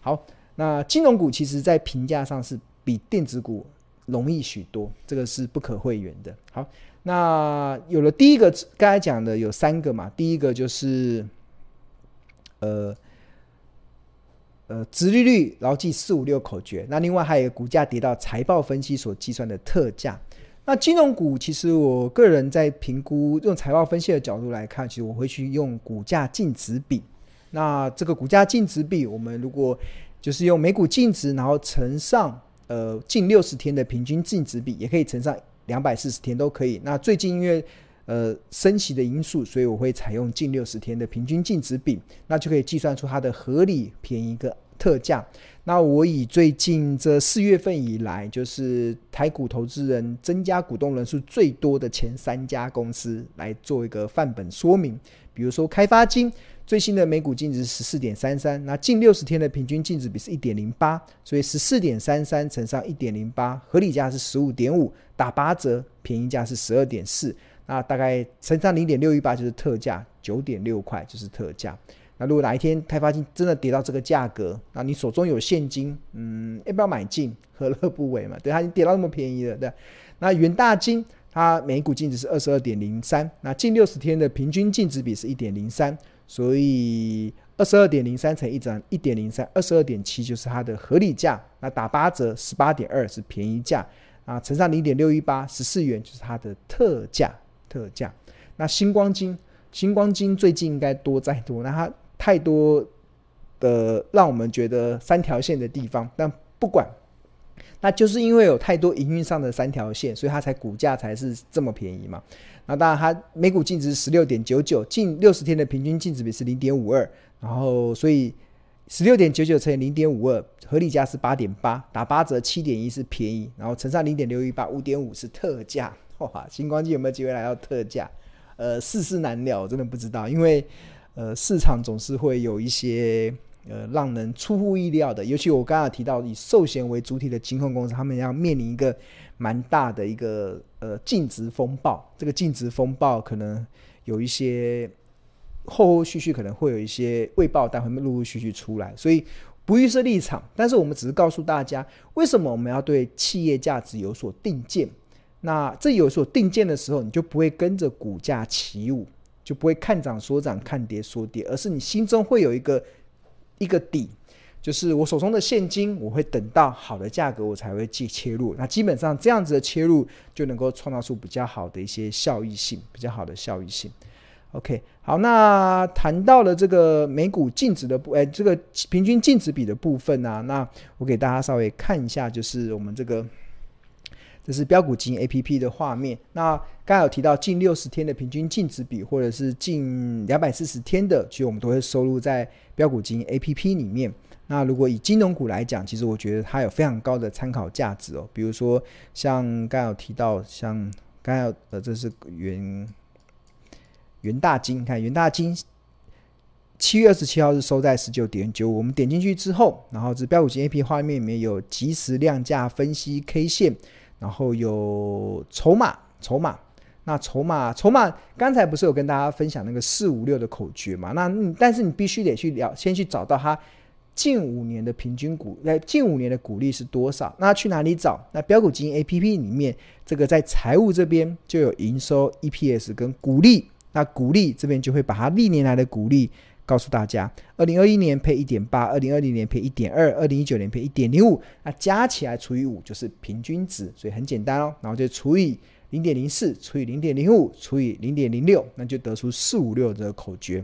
好，那金融股其实在评价上是比电子股容易许多，这个是不可讳言的。好，那有了第一个，刚才讲的有三个嘛，第一个就是呃呃，殖利率牢记四五六口诀，那另外还有股价跌到财报分析所计算的特价。那金融股其实我个人在评估用财报分析的角度来看，其实我会去用股价净值比。那这个股价净值比，我们如果就是用每股净值，然后乘上呃近六十天的平均净值比，也可以乘上两百四十天都可以。那最近因为呃升息的因素，所以我会采用近六十天的平均净值比，那就可以计算出它的合理便宜个特价。那我以最近这四月份以来，就是台股投资人增加股东人数最多的前三家公司来做一个范本说明，比如说开发金。最新的每股净值十四点三三，那近六十天的平均净值比是一点零八，所以十四点三三乘上一点零八，合理价是十五点五，打八折，便宜价是十二点四，那大概乘上零点六一八就是特价，九点六块就是特价。那如果哪一天开发金真的跌到这个价格，那你手中有现金，嗯，要不要买进？何乐不为嘛？对，它已经跌到那么便宜了，对。那元大金它每股净值是二十二点零三，那近六十天的平均净值比是一点零三。所以二十二点零三乘一张一点零三，二十二点七就是它的合理价。那打八折十八点二是便宜价啊，乘上零点六一八十四元就是它的特价特价。那星光金星光金最近应该多再多，那它太多的让我们觉得三条线的地方，但不管，那就是因为有太多营运上的三条线，所以它才股价才是这么便宜嘛。那当然，它每股净值十六点九九，近六十天的平均净值比是零点五二，然后所以十六点九九乘以零点五二，合理价是八点八，打八折七点一是便宜，然后乘上零点六一八，五点五是特价。哇，新光金有没有机会来到特价？呃，世事难料，我真的不知道，因为呃，市场总是会有一些呃让人出乎意料的，尤其我刚刚提到以寿险为主体的金控公司，他们要面临一个。蛮大的一个呃净值风暴，这个净值风暴可能有一些后后续续可能会有一些未报单会陆陆续续出来，所以不预设立场，但是我们只是告诉大家，为什么我们要对企业价值有所定见。那这有所定见的时候，你就不会跟着股价起舞，就不会看涨说涨，看跌说跌，而是你心中会有一个一个底。就是我手中的现金，我会等到好的价格，我才会去切入。那基本上这样子的切入，就能够创造出比较好的一些效益性，比较好的效益性。OK，好，那谈到了这个每股净值的部，哎，这个平均净值比的部分呢、那我给大家稍微看一下，就是我们这个这是标股金 APP 的画面。那刚有提到近六十天的平均净值比，或者是近两百四十天的，其实我们都会收录在标股金 APP 里面。那如果以金融股来讲，其实我觉得它有非常高的参考价值哦。比如说，像刚有提到，像刚刚呃，这是元元大金，看元大金七月二十七号是收在十九点九五。我们点进去之后，然后这标股金 A P 画面里面有即时量价分析 K 线，然后有筹码筹码。那筹码筹码，刚才不是有跟大家分享那个四五六的口诀嘛？那但是你必须得去了，先去找到它。近五年的平均股，呃，近五年的股利是多少？那去哪里找？那标股基金 APP 里面，这个在财务这边就有营收、EPS 跟股利。那股利这边就会把它历年来的股利告诉大家。二零二一年配一点八，二零二零年配一点二，二零一九年配一点零五。那加起来除以五就是平均值，所以很简单哦。然后就除以零点零四，除以零点零五，除以零点零六，那就得出四五六的口诀。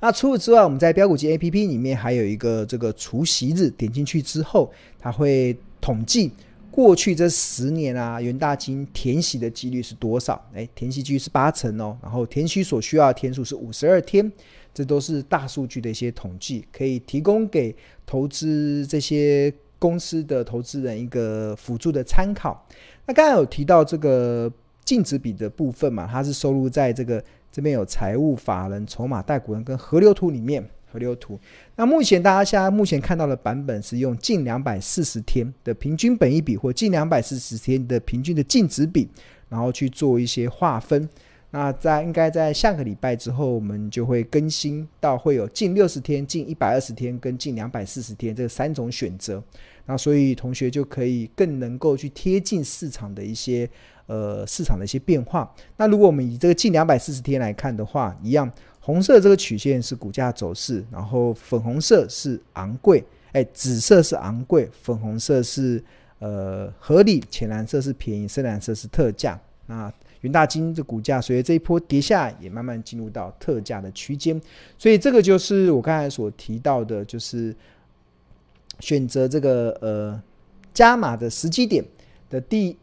那除此之外，我们在标股机 APP 里面还有一个这个除息日，点进去之后，它会统计过去这十年啊，元大金填息的几率是多少？哎，填息几率是八成哦。然后填息所需要的天数是五十二天，这都是大数据的一些统计，可以提供给投资这些公司的投资人一个辅助的参考。那刚才有提到这个净值比的部分嘛，它是收录在这个。这边有财务法人、筹码、代股人跟河流图里面。河流图。那目前大家现在目前看到的版本是用近两百四十天的平均本益比或近两百四十天的平均的净值比，然后去做一些划分。那在应该在下个礼拜之后，我们就会更新到会有近六十天、近一百二十天跟近两百四十天这三种选择。那所以同学就可以更能够去贴近市场的一些呃市场的一些变化。那如果我们以这个近两百四十天来看的话，一样，红色这个曲线是股价走势，然后粉红色是昂贵，哎，紫色是昂贵，粉红色是呃合理，浅蓝色是便宜，深蓝色是特价。那元大金的股价随着这一波跌下，也慢慢进入到特价的区间，所以这个就是我刚才所提到的，就是选择这个呃加码的时机点的第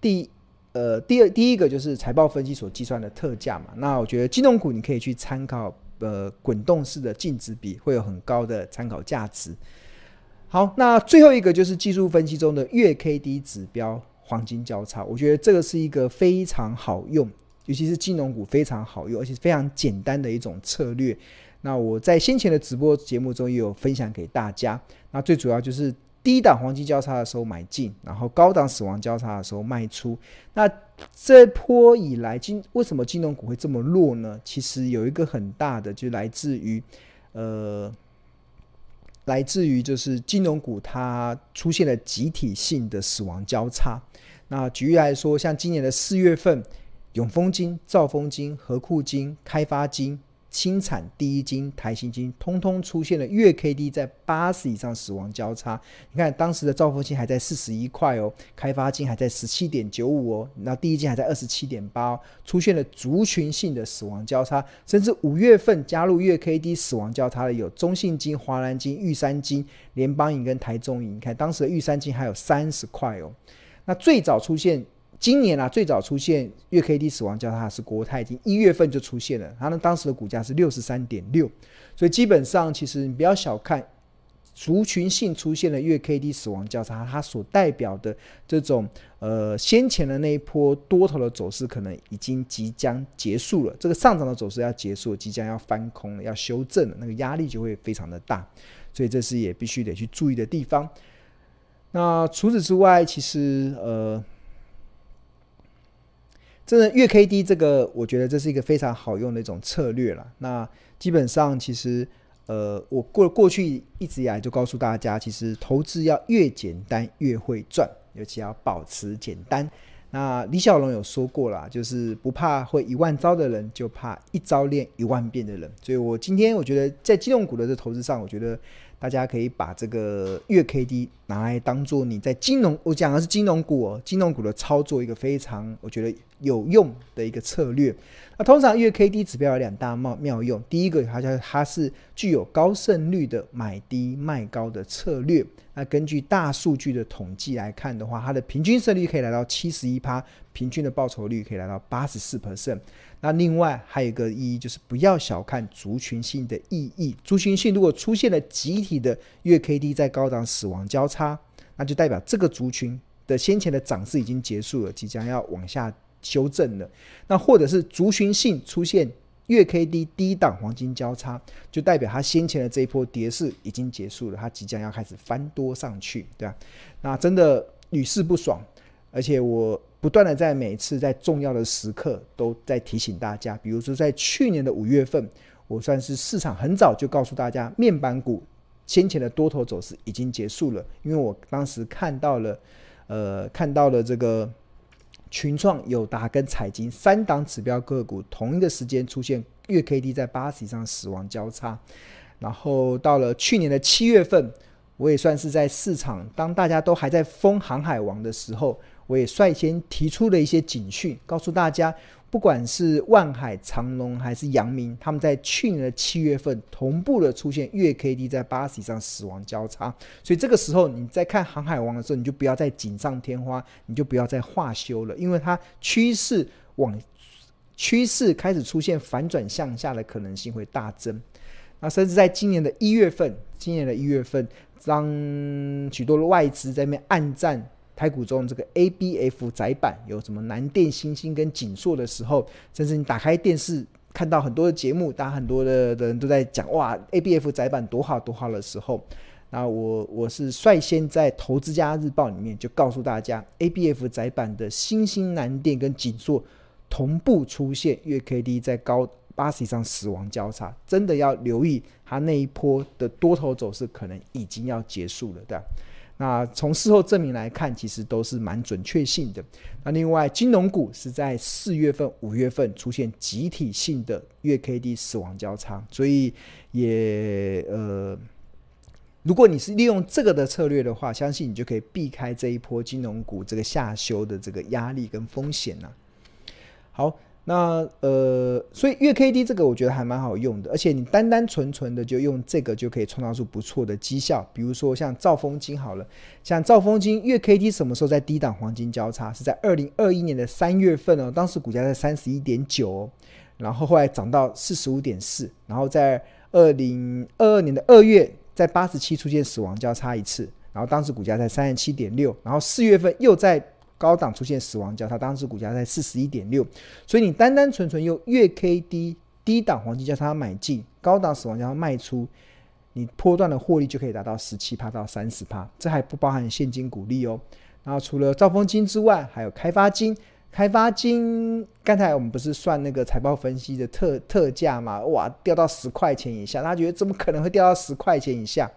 第呃第二第一个就是财报分析所计算的特价嘛。那我觉得金融股你可以去参考呃滚动式的净值比，会有很高的参考价值。好，那最后一个就是技术分析中的月 K D 指标。黄金交叉，我觉得这个是一个非常好用，尤其是金融股非常好用，而且非常简单的一种策略。那我在先前的直播节目中也有分享给大家。那最主要就是低档黄金交叉的时候买进，然后高档死亡交叉的时候卖出。那这波以来金为什么金融股会这么弱呢？其实有一个很大的，就来自于呃。来自于就是金融股，它出现了集体性的死亡交叉。那举例来说，像今年的四月份，永丰金、兆丰金、和库金、开发金。新产第一金、台新金，通通出现了月 K D 在八十以上死亡交叉。你看当时的兆丰金还在四十一块哦，开发金还在十七点九五哦，那第一金还在二十七点八，出现了族群性的死亡交叉。甚至五月份加入月 K D 死亡交叉的有中信金、华南金、玉山金、联邦银跟台中银。你看当时的玉山金还有三十块哦。那最早出现。今年啊，最早出现月 K D 死亡交叉是国泰金，一月份就出现了，它呢当时的股价是六十三点六，所以基本上其实你不要小看族群性出现了月 K D 死亡交叉，它所代表的这种呃先前的那一波多头的走势可能已经即将结束了，这个上涨的走势要结束，即将要翻空了，要修正了，那个压力就会非常的大，所以这是也必须得去注意的地方。那除此之外，其实呃。真的月 K D 这个，我觉得这是一个非常好用的一种策略了。那基本上，其实呃，我过过去一直以来就告诉大家，其实投资要越简单越会赚，尤其要保持简单。那李小龙有说过啦，就是不怕会一万招的人，就怕一招练一万遍的人。所以我今天我觉得在金融股的这投资上，我觉得。大家可以把这个月 K D 拿来当做你在金融，我讲的是金融股哦，金融股的操作一个非常我觉得有用的一个策略。那通常月 K D 指标有两大妙妙用，第一个它叫它是具有高胜率的买低卖高的策略。那根据大数据的统计来看的话，它的平均胜率可以来到七十一趴，平均的报酬率可以来到八十四 percent。那另外还有一个意义，就是不要小看族群性的意义。族群性如果出现了集体的月 K D 在高档死亡交叉，那就代表这个族群的先前的涨势已经结束了，即将要往下修正了。那或者是族群性出现月 K D 低档黄金交叉，就代表它先前的这一波跌势已经结束了，它即将要开始翻多上去，对吧？那真的屡试不爽，而且我。不断的在每次在重要的时刻都在提醒大家，比如说在去年的五月份，我算是市场很早就告诉大家，面板股先前的多头走势已经结束了，因为我当时看到了，呃，看到了这个群创、友达跟彩晶三档指标个股同一个时间出现月 K D 在八十以上死亡交叉，然后到了去年的七月份，我也算是在市场当大家都还在封航海王的时候。我也率先提出了一些警讯，告诉大家，不管是万海、长隆还是阳明，他们在去年的七月份同步的出现月 K D 在八十以上死亡交叉，所以这个时候你在看航海王的时候，你就不要再锦上添花，你就不要再化修了，因为它趋势往趋势开始出现反转向下的可能性会大增。那甚至在今年的一月份，今年的一月份，当许多的外资在那边暗战。台股中这个 ABF 载板有什么南电、星星跟景硕的时候，甚至你打开电视看到很多的节目，大家很多的人都在讲哇，ABF 载板多好多好的时候，那我我是率先在《投资家日报》里面就告诉大家，ABF 载板的新兴南电跟景硕同步出现月 K D 在高八十以上死亡交叉，真的要留意它那一波的多头走势可能已经要结束了，对吧？那从事后证明来看，其实都是蛮准确性的。那另外，金融股是在四月份、五月份出现集体性的月 K D 死亡交叉，所以也呃，如果你是利用这个的策略的话，相信你就可以避开这一波金融股这个下修的这个压力跟风险了。好。那呃，所以月 K D 这个我觉得还蛮好用的，而且你单单纯纯的就用这个就可以创造出不错的绩效。比如说像兆丰金好了，像兆丰金月 K D 什么时候在低档黄金交叉？是在二零二一年的三月份哦，当时股价在三十一点九，然后后来涨到四十五点四，然后在二零二二年的二月在八十七出现死亡交叉一次，然后当时股价在三十七点六，然后四月份又在。高档出现死亡交叉，当时股价在四十一点六，所以你单单纯纯用月 K D 低档黄金交叉买进，高档死亡交叉卖出，你波段的获利就可以达到十七趴到三十趴，这还不包含现金股利哦。然后除了兆丰金之外，还有开发金，开发金刚才我们不是算那个财报分析的特特价嘛？哇，掉到十块钱以下，大家觉得怎么可能会掉到十块钱以下？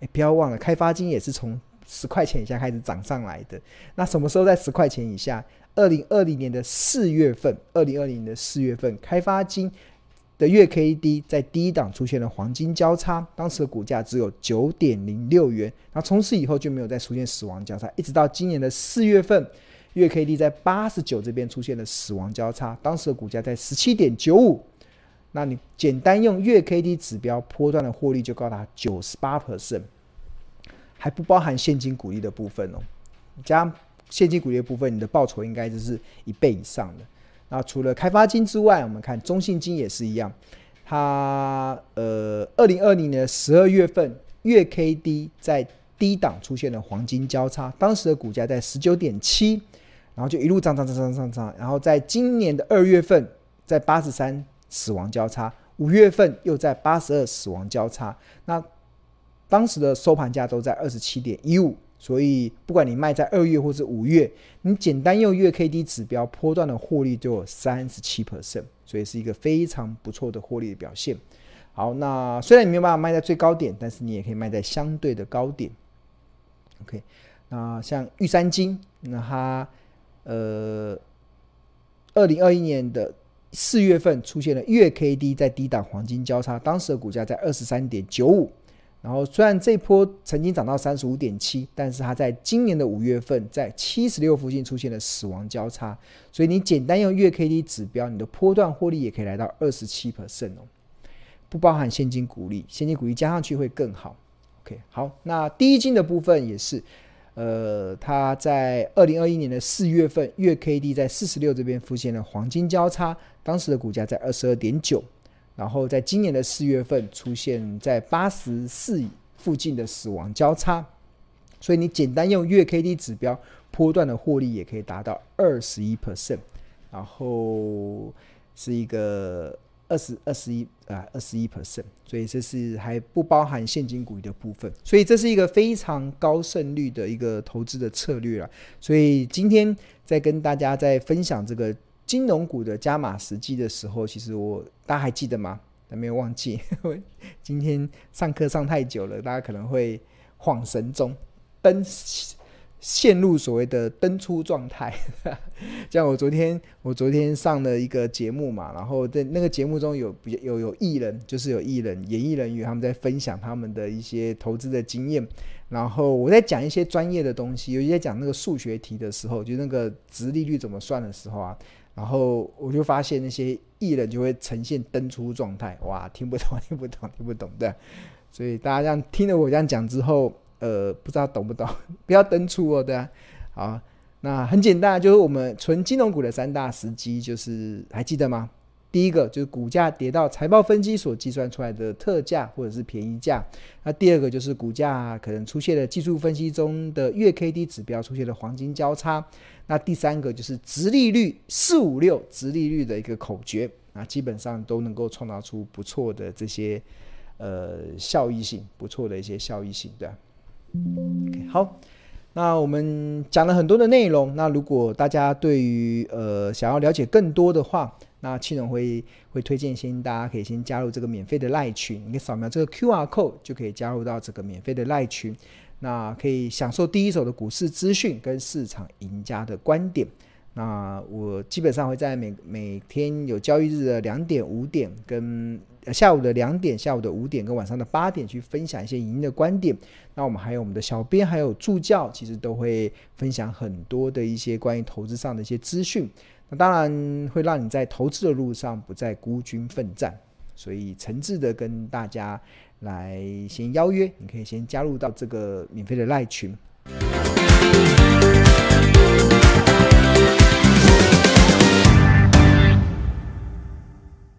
哎，不要忘了，开发金也是从。十块钱以下开始涨上来的，那什么时候在十块钱以下？二零二零年的四月份，二零二零年的四月份，开发金的月 K D 在低档出现了黄金交叉，当时的股价只有九点零六元，那从此以后就没有再出现死亡交叉，一直到今年的四月份，月 K D 在八十九这边出现了死亡交叉，当时的股价在十七点九五，那你简单用月 K D 指标，波段的获利就高达九十八 percent。还不包含现金股利的部分哦，加现金股利的部分，你的报酬应该就是一倍以上的。那除了开发金之外，我们看中信金也是一样，它呃，二零二零年十二月份月 K D 在低档出现了黄金交叉，当时的股价在十九点七，然后就一路涨涨涨涨涨涨，然后在今年的二月份在八十三死亡交叉，五月份又在八十二死亡交叉，那。当时的收盘价都在二十七点一五，所以不管你卖在二月或是五月，你简单用月 K D 指标波段的获利就有三十七 percent，所以是一个非常不错的获利的表现。好，那虽然你没有办法卖在最高点，但是你也可以卖在相对的高点。OK，那像玉山金，那它呃，二零二一年的四月份出现了月 K D 在低档黄金交叉，当时的股价在二十三点九五。然后，虽然这波曾经涨到三十五点七，但是它在今年的五月份在七十六附近出现了死亡交叉，所以你简单用月 K D 指标，你的波段获利也可以来到二十七 percent 哦，不包含现金股利，现金股利加上去会更好。OK，好，那第一金的部分也是，呃，它在二零二一年的四月份月 K D 在四十六这边出现了黄金交叉，当时的股价在二十二点九。然后在今年的四月份出现在八十四附近的死亡交叉，所以你简单用月 K D 指标，波段的获利也可以达到二十一 percent，然后是一个二十二十一啊二十一 percent，所以这是还不包含现金股的部分，所以这是一个非常高胜率的一个投资的策略了。所以今天再跟大家再分享这个。金融股的加码时机的时候，其实我大家还记得吗？还没有忘记。今天上课上太久了，大家可能会恍神中登陷入所谓的登出状态。像我昨天，我昨天上了一个节目嘛，然后在那个节目中有比有有艺人，就是有艺人演艺人员他们在分享他们的一些投资的经验，然后我在讲一些专业的东西，有一些讲那个数学题的时候，就那个值利率怎么算的时候啊。然后我就发现那些艺人就会呈现登出状态，哇，听不懂，听不懂，听不懂的。所以大家这样听了我这样讲之后，呃，不知道懂不懂？不要登出哦，对啊。好，那很简单，就是我们纯金融股的三大时机，就是还记得吗？第一个就是股价跌到财报分析所计算出来的特价或者是便宜价。那第二个就是股价可能出现了技术分析中的月 K D 指标出现了黄金交叉。那第三个就是直利率四五六直利率的一个口诀那基本上都能够创造出不错的这些呃效益性，不错的一些效益性，对、好，那我们讲了很多的内容。那如果大家对于呃想要了解更多的话，那企农会会推荐先大家可以先加入这个免费的赖群，你可以扫描这个 QR code 就可以加入到这个免费的赖群，那可以享受第一手的股市资讯跟市场赢家的观点。那我基本上会在每每天有交易日的两点、五点跟下午的两点、下午的五点跟晚上的八点去分享一些赢的观点。那我们还有我们的小编还有助教，其实都会分享很多的一些关于投资上的一些资讯。那当然会让你在投资的路上不再孤军奋战。所以诚挚的跟大家来先邀约，你可以先加入到这个免费的赖群。